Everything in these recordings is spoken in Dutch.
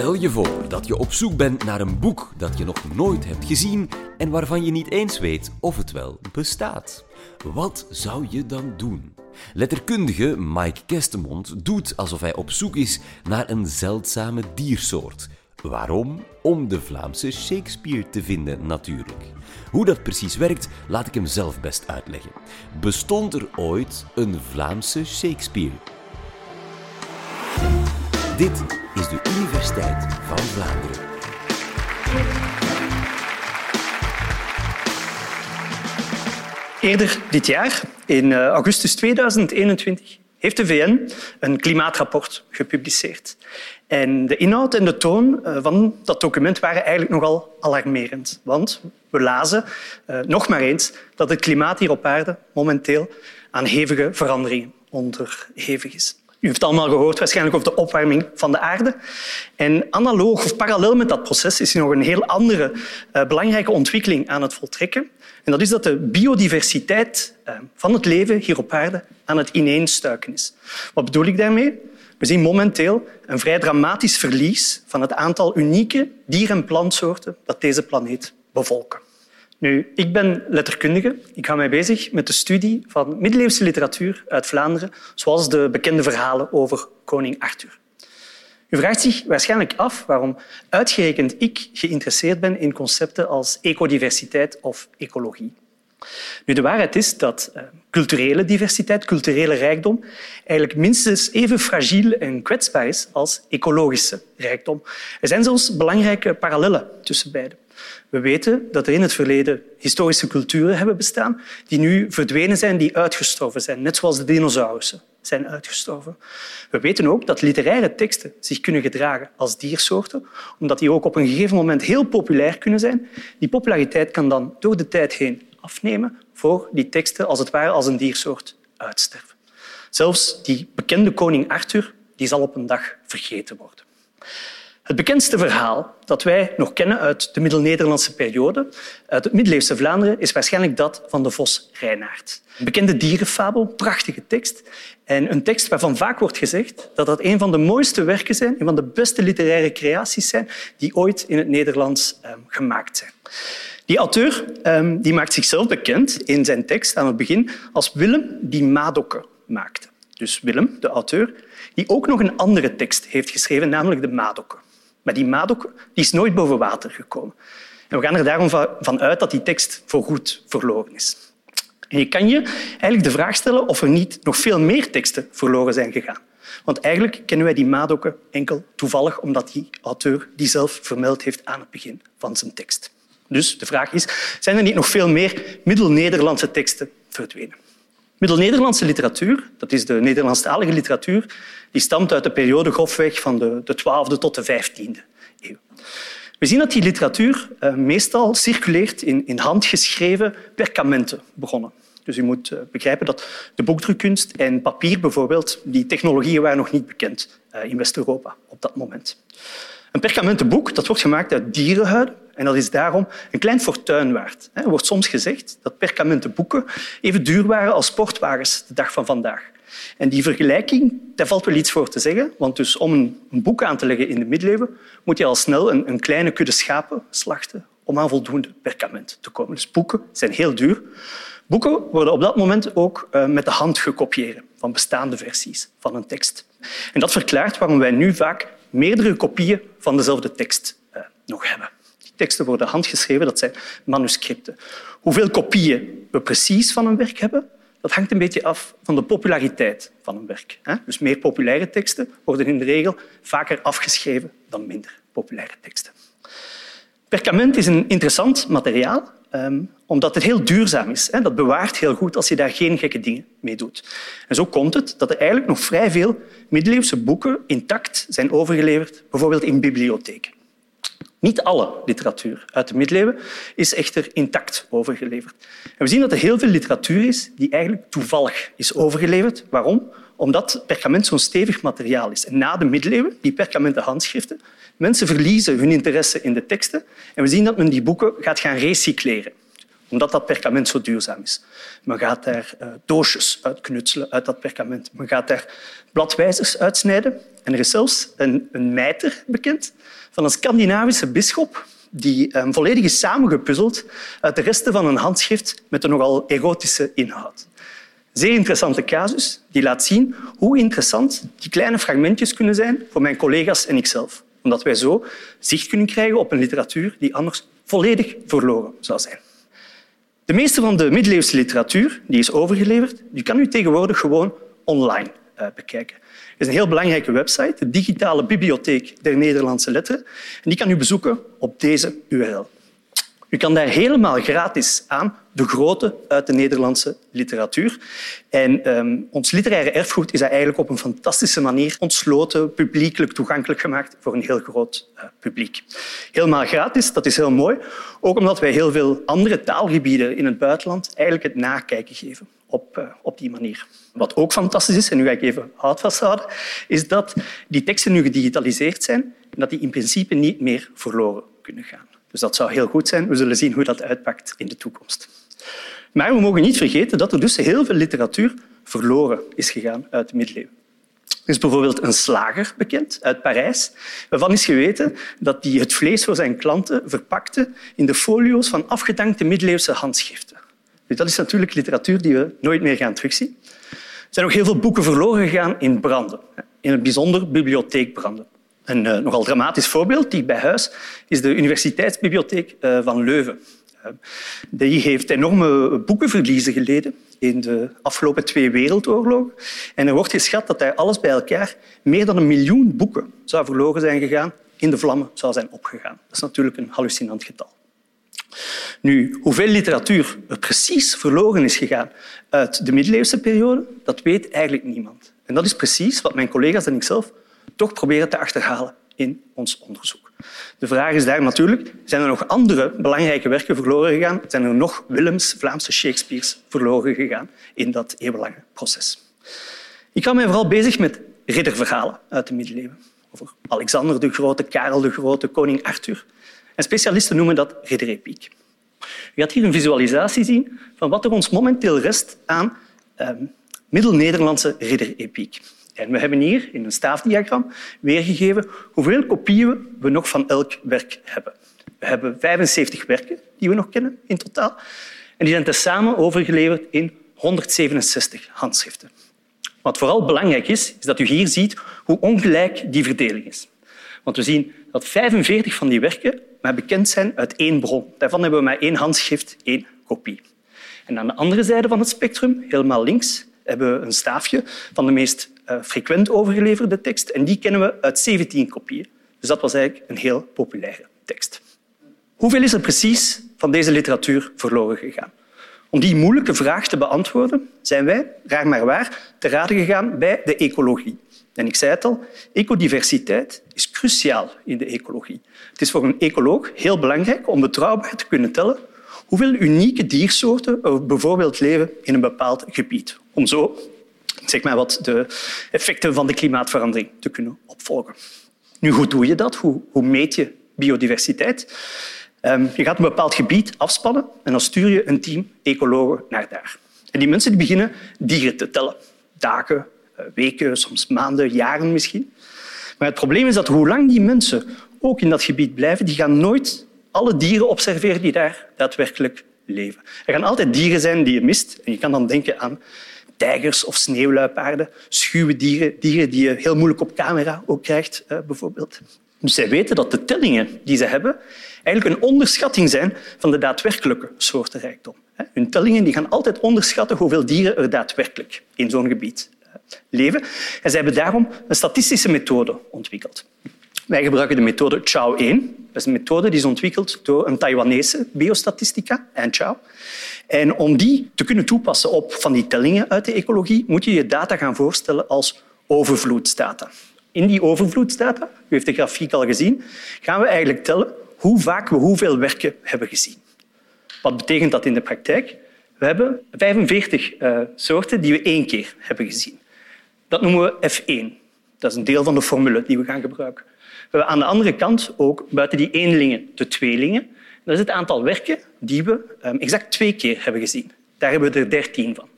Stel je voor dat je op zoek bent naar een boek dat je nog nooit hebt gezien en waarvan je niet eens weet of het wel bestaat. Wat zou je dan doen? Letterkundige Mike Kestemond doet alsof hij op zoek is naar een zeldzame diersoort. Waarom? Om de Vlaamse Shakespeare te vinden, natuurlijk. Hoe dat precies werkt, laat ik hem zelf best uitleggen. Bestond er ooit een Vlaamse Shakespeare? Dit is de Universiteit van Vlaanderen. Eerder dit jaar, in eh, augustus 2021, heeft de VN een klimaatrapport gepubliceerd. En de inhoud en de toon eh, van dat document waren eigenlijk nogal alarmerend. Want we lazen uh, nog maar eens dat het klimaat hier op aarde momenteel aan hevige veranderingen onderhevig is. U heeft allemaal gehoord waarschijnlijk over de opwarming van de aarde. En analoog of parallel met dat proces is er nog een heel andere uh, belangrijke ontwikkeling aan het voltrekken. En dat is dat de biodiversiteit uh, van het leven hier op aarde aan het ineenstuiken is. Wat bedoel ik daarmee? We zien momenteel een vrij dramatisch verlies van het aantal unieke dier- en plantsoorten dat deze planeet bevolken. Nu, ik ben letterkundige. Ik hou mij bezig met de studie van middeleeuwse literatuur uit Vlaanderen, zoals de bekende verhalen over koning Arthur. U vraagt zich waarschijnlijk af waarom uitgerekend ik geïnteresseerd ben in concepten als ecodiversiteit of ecologie. Nu, de waarheid is dat uh, culturele diversiteit, culturele rijkdom, eigenlijk minstens even fragiel en kwetsbaar is als ecologische rijkdom. Er zijn zelfs belangrijke parallellen tussen beiden. We weten dat er in het verleden historische culturen hebben bestaan die nu verdwenen zijn, die uitgestorven zijn, net zoals de dinosaurussen zijn uitgestorven. We weten ook dat literaire teksten zich kunnen gedragen als diersoorten, omdat die ook op een gegeven moment heel populair kunnen zijn. Die populariteit kan dan door de tijd heen afnemen voor die teksten als het ware als een diersoort uitsterven. Zelfs die bekende koning Arthur die zal op een dag vergeten worden. Het bekendste verhaal dat wij nog kennen uit de Middel-Nederlandse periode, uit het middeleeuwse Vlaanderen, is waarschijnlijk dat van de vos Reinaard. Een bekende dierenfabel, prachtige tekst. En een tekst waarvan vaak wordt gezegd dat dat een van de mooiste werken zijn, een van de beste literaire creaties zijn die ooit in het Nederlands um, gemaakt zijn. Die auteur um, die maakt zichzelf bekend in zijn tekst aan het begin als Willem die Madokken maakte. Dus Willem, de auteur, die ook nog een andere tekst heeft geschreven, namelijk de Madokken. Maar die Madok die is nooit boven water gekomen. En we gaan er daarom van uit dat die tekst voorgoed verloren is. En je kan je eigenlijk de vraag stellen of er niet nog veel meer teksten verloren zijn gegaan. Want eigenlijk kennen wij die Madokken enkel toevallig omdat die auteur die zelf vermeld heeft aan het begin van zijn tekst. Dus de vraag is, zijn er niet nog veel meer Middel-Nederlandse teksten verdwenen? Middel-Nederlandse literatuur, dat is de Nederlandstalige literatuur, die stamt uit de periode grofweg van de, de 12e tot de 15e eeuw. We zien dat die literatuur uh, meestal circuleert in, in handgeschreven perkamenten begonnen. Dus u moet uh, begrijpen dat de boekdrukkunst en papier bijvoorbeeld, die technologieën waren nog niet bekend uh, in West-Europa op dat moment. Een perkamentenboek dat wordt gemaakt uit dierenhuiden en dat is daarom een klein fortuin waard. Er wordt soms gezegd dat perkamentenboeken even duur waren als sportwagens de dag van vandaag. En die vergelijking, daar valt wel iets voor te zeggen. Want dus om een boek aan te leggen in de middeleeuwen moet je al snel een, een kleine kudde schapen slachten om aan voldoende perkament te komen. Dus boeken zijn heel duur. Boeken worden op dat moment ook uh, met de hand gekopieerd van bestaande versies van een tekst. En dat verklaart waarom wij nu vaak meerdere kopieën van dezelfde tekst uh, nog hebben. Die teksten worden handgeschreven, dat zijn manuscripten. Hoeveel kopieën we precies van een werk hebben, dat hangt een beetje af van de populariteit van een werk. Dus meer populaire teksten worden in de regel vaker afgeschreven dan minder populaire teksten. Perkament is een interessant materiaal, um, omdat het heel duurzaam is. Hè. Dat bewaart heel goed als je daar geen gekke dingen mee doet. En zo komt het dat er eigenlijk nog vrij veel middeleeuwse boeken intact zijn overgeleverd, bijvoorbeeld in bibliotheken. Niet alle literatuur uit de middeleeuwen is echter intact overgeleverd. We zien dat er heel veel literatuur is die eigenlijk toevallig is overgeleverd. Waarom? Omdat perkament zo'n stevig materiaal is. En na de middeleeuwen, die perkamenten handschriften, mensen verliezen hun interesse in de teksten en we zien dat men die boeken gaat gaan recycleren. omdat dat perkament zo duurzaam is. Men gaat daar uh, doosjes uit knutselen uit dat perkament. Men gaat daar bladwijzers uitsnijden. En er is zelfs een, een mijter bekend van een Scandinavische bisschop die um, volledig is samengepuzzeld uit de resten van een handschrift met een nogal erotische inhoud. Zeer interessante casus die laat zien hoe interessant die kleine fragmentjes kunnen zijn voor mijn collega's en ikzelf. Omdat wij zo zicht kunnen krijgen op een literatuur die anders volledig verloren zou zijn. De meeste van de middeleeuwse literatuur die is overgeleverd, die kan u tegenwoordig gewoon online uh, bekijken. Er is een heel belangrijke website, de Digitale Bibliotheek der Nederlandse Letteren. En die kan u bezoeken op deze URL. U kan daar helemaal gratis aan de grote uit de Nederlandse literatuur. En um, ons literaire erfgoed is eigenlijk op een fantastische manier ontsloten, publiekelijk toegankelijk gemaakt voor een heel groot uh, publiek. Helemaal gratis, dat is heel mooi. Ook omdat wij heel veel andere taalgebieden in het buitenland eigenlijk het nakijken geven op, uh, op die manier. Wat ook fantastisch is, en nu ga ik even hout vasthouden, is dat die teksten nu gedigitaliseerd zijn en dat die in principe niet meer verloren kunnen gaan. Dus dat zou heel goed zijn. We zullen zien hoe dat uitpakt in de toekomst. Maar we mogen niet vergeten dat er dus heel veel literatuur verloren is gegaan uit de middeleeuwen. Er is bijvoorbeeld een slager bekend uit Parijs, waarvan is geweten dat hij het vlees voor zijn klanten verpakte in de folio's van afgedankte middeleeuwse handschriften. Dus dat is natuurlijk literatuur die we nooit meer gaan terugzien. Er zijn ook heel veel boeken verloren gegaan in branden, in het bijzonder bibliotheekbranden. Een uh, nogal dramatisch voorbeeld, die bij huis, is de Universiteitsbibliotheek uh, van Leuven. Uh, die heeft enorme boekenverliezen geleden in de afgelopen twee wereldoorlogen. En er wordt geschat dat daar alles bij elkaar meer dan een miljoen boeken zou verloren zijn gegaan, in de vlammen zou zijn opgegaan. Dat is natuurlijk een hallucinant getal. Nu, hoeveel literatuur er precies verloren is gegaan uit de middeleeuwse periode, dat weet eigenlijk niemand. En dat is precies wat mijn collega's en ikzelf toch proberen te achterhalen in ons onderzoek. De vraag is daar natuurlijk, zijn er nog andere belangrijke werken verloren gegaan? Zijn er nog Willems, Vlaamse Shakespeare's verloren gegaan in dat eeuwenlange proces? Ik hou mij vooral bezig met ridderverhalen uit de middeleeuwen. Over Alexander de Grote, Karel de Grote, koning Arthur. En specialisten noemen dat ridderepiek. Je gaat hier een visualisatie zien van wat er ons momenteel rest aan eh, Middel-Nederlandse ridderepiek. En we hebben hier in een staafdiagram weergegeven hoeveel kopieën we nog van elk werk hebben. We hebben 75 werken die we nog kennen in totaal. En die zijn tezamen overgeleverd in 167 handschriften. Wat vooral belangrijk is, is dat u hier ziet hoe ongelijk die verdeling is. Want we zien dat 45 van die werken maar bekend zijn uit één bron. Daarvan hebben we maar één handschrift, één kopie. En aan de andere zijde van het spectrum, helemaal links, hebben we een staafje van de meest frequent overgeleverde tekst. En die kennen we uit 17 kopieën. Dus dat was eigenlijk een heel populaire tekst. Hoeveel is er precies van deze literatuur verloren gegaan? Om die moeilijke vraag te beantwoorden zijn wij, raar maar waar, te raden gegaan bij de ecologie. En ik zei het al, ecodiversiteit is cruciaal in de ecologie. Het is voor een ecoloog heel belangrijk om betrouwbaar te kunnen tellen hoeveel unieke diersoorten er bijvoorbeeld leven in een bepaald gebied. Om zo zeg maar wat de effecten van de klimaatverandering te kunnen opvolgen. Nu, hoe doe je dat? Hoe, meet je biodiversiteit? Um, je gaat een bepaald gebied afspannen en dan stuur je een team ecologen naar daar. En die mensen beginnen dieren te tellen. Dagen, eh, weken, soms maanden, jaren misschien. Maar het probleem is dat hoe lang die mensen ook in dat gebied blijven, die gaan nooit alle dieren observeren die daar daadwerkelijk leven. Er gaan altijd dieren zijn die je mist. En je kan dan denken aan tijgers of sneeuwluipaarden, schuwe dieren, dieren die je heel moeilijk op camera ook krijgt, eh, bijvoorbeeld. Dus zij weten dat de tellingen die ze hebben eigenlijk een onderschatting zijn van de daadwerkelijke soortenrijkdom. Hun tellingen die gaan altijd onderschatten hoeveel dieren er daadwerkelijk in zo'n gebied eh, leven. En zij hebben daarom een statistische methode ontwikkeld. Wij gebruiken de methode Chow 1. Dat is een methode die is ontwikkeld door een Taiwanese biostatistica, Anne Chow. En om die te kunnen toepassen op van die tellingen uit de ecologie, moet je je data gaan voorstellen als overvloedsdata. In die overvloedsdata, u heeft de grafiek al gezien, gaan we eigenlijk tellen hoe vaak we hoeveel werken hebben gezien. Wat betekent dat in de praktijk? We hebben 45 uh, eh, soorten die we één keer hebben gezien. Dat noemen we F1. Dat is een deel van de formule die we gaan gebruiken. We hebben aan de andere kant ook buiten die eenlingen de tweelingen. Dat is het aantal werken die we ehm, exact twee keer hebben gezien. Daar hebben we er dertien van.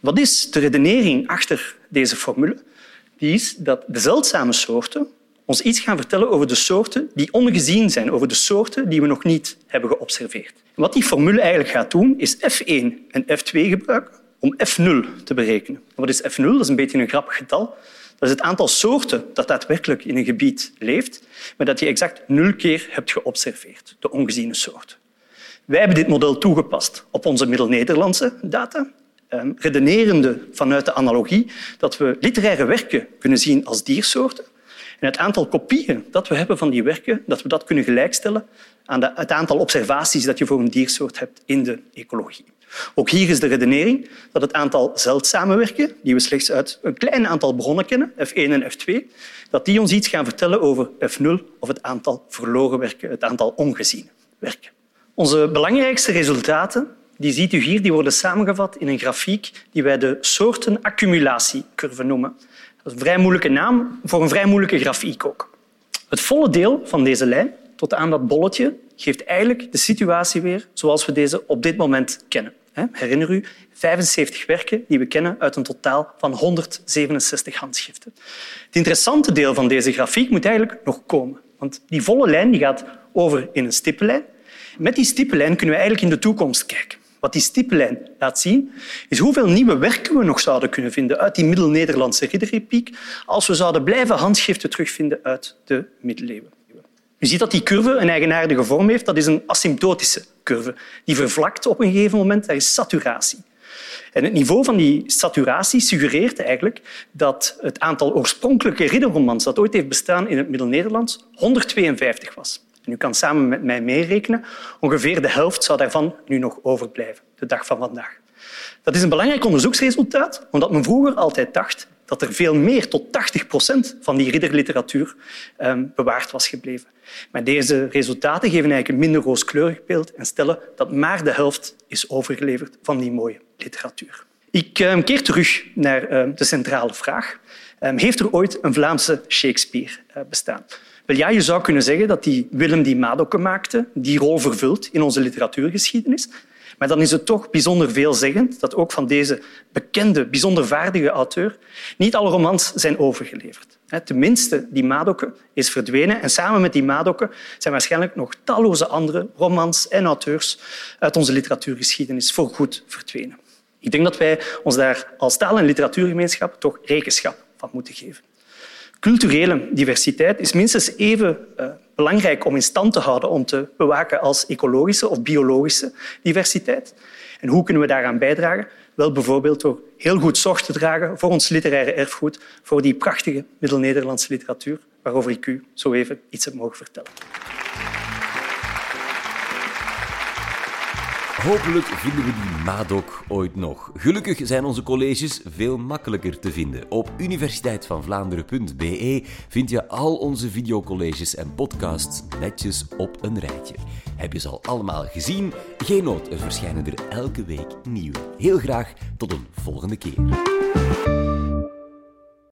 Wat is de redenering achter deze formule? Die is dat de zeldzame soorten ons iets gaan vertellen over de soorten die ongezien zijn, over de soorten die we nog niet hebben geobserveerd. wat die formule eigenlijk gaat doen, is F1 en F2 gebruiken om F0 te berekenen. wat is F0? Dat is een beetje een grappig getal. Dat is het aantal soorten dat daadwerkelijk in een gebied leeft, maar dat je exact nul keer hebt geobserveerd, de ongeziene soorten. Wij hebben dit model toegepast op onze Middel-Nederlandse data, ehm, redenerende vanuit de analogie dat we literaire werken kunnen zien als diersoorten en het aantal kopieën dat we hebben van die werken, dat we dat kunnen gelijkstellen aan het aantal observaties dat je voor een diersoort hebt in de ecologie. Ook hier is de redenering dat het aantal zeldzame werken, die we slechts uit een klein aantal bronnen kennen, F1 en F2, dat die ons iets gaan vertellen over F0 of het aantal verloren werken, het aantal ongeziene werken. Onze belangrijkste resultaten die ziet u hier, die worden samengevat in een grafiek die wij de soortenaccumulatiecurve noemen. Dat is een vrij moeilijke naam voor een vrij moeilijke grafiek ook. Het volle deel van deze lijn tot aan dat bolletje geeft eigenlijk de situatie weer zoals we deze op dit moment kennen. Herinner u, 75 werken die we kennen uit een totaal van 167 handschriften. Het interessante deel van deze grafiek moet eigenlijk nog komen. Want die volle lijn die gaat over in een stippenlijn. Met die stippenlijn kunnen we eigenlijk in de toekomst kijken. Wat die stippenlijn laat zien, is hoeveel nieuwe werken we nog zouden kunnen vinden uit die Middel-Nederlandse als we zouden blijven handschriften terugvinden uit de middeleeuwen. U ziet dat die curve een eigenaardige vorm heeft. Dat is een asymptotische curve. Die vervlakt op een gegeven moment. Dat is saturatie. En het niveau van die saturatie suggereert eigenlijk dat het aantal oorspronkelijke ridderromans dat ooit heeft bestaan in het Middel-Nederlands 152 was. En u kan samen met mij meerekenen. Ongeveer de helft zou daarvan nu nog overblijven, de dag van vandaag. Dat is een belangrijk onderzoeksresultaat, omdat men vroeger altijd dacht dat er veel meer, tot 80 procent van die ridderliteratuur ehm, bewaard was gebleven. Maar deze resultaten geven eigenlijk een minder rooskleurig beeld en stellen dat maar de helft is overgeleverd van die mooie literatuur. Ik ehm, keer terug naar ehm, de centrale vraag. Heeft er ooit een Vlaamse Shakespeare eh, bestaan? Wel je zou kunnen zeggen dat die Willem die Madokke maakte die rol vervult in onze literatuurgeschiedenis. Maar dan is het toch bijzonder veelzeggend dat ook van deze bekende, bijzonder vaardige auteur niet alle romans zijn overgeleverd. Tenminste, die Madokke is verdwenen en samen met die Madokke zijn waarschijnlijk nog talloze andere romans en auteurs uit onze literatuurgeschiedenis voorgoed verdwenen. Ik denk dat wij ons daar als taal- en literatuurgemeenschap toch rekenschap van moeten geven. Culturele diversiteit is minstens even uh, belangrijk om in stand te houden, om te bewaken als ecologische of biologische diversiteit. En hoe kunnen we daaraan bijdragen? Wel bijvoorbeeld door heel goed zorg te dragen voor ons literaire erfgoed, voor die prachtige Middel-Nederlandse literatuur, waarover ik u zo even iets heb mogen vertellen. Hopelijk vinden we die Madok ooit nog. Gelukkig zijn onze colleges veel makkelijker te vinden. Op universiteitvandvlaanderen.be vind je al onze videocolleges en podcasts netjes op een rijtje. Heb je ze al allemaal gezien? Geen nood, er verschijnen er elke week nieuwe. Heel graag tot een volgende keer.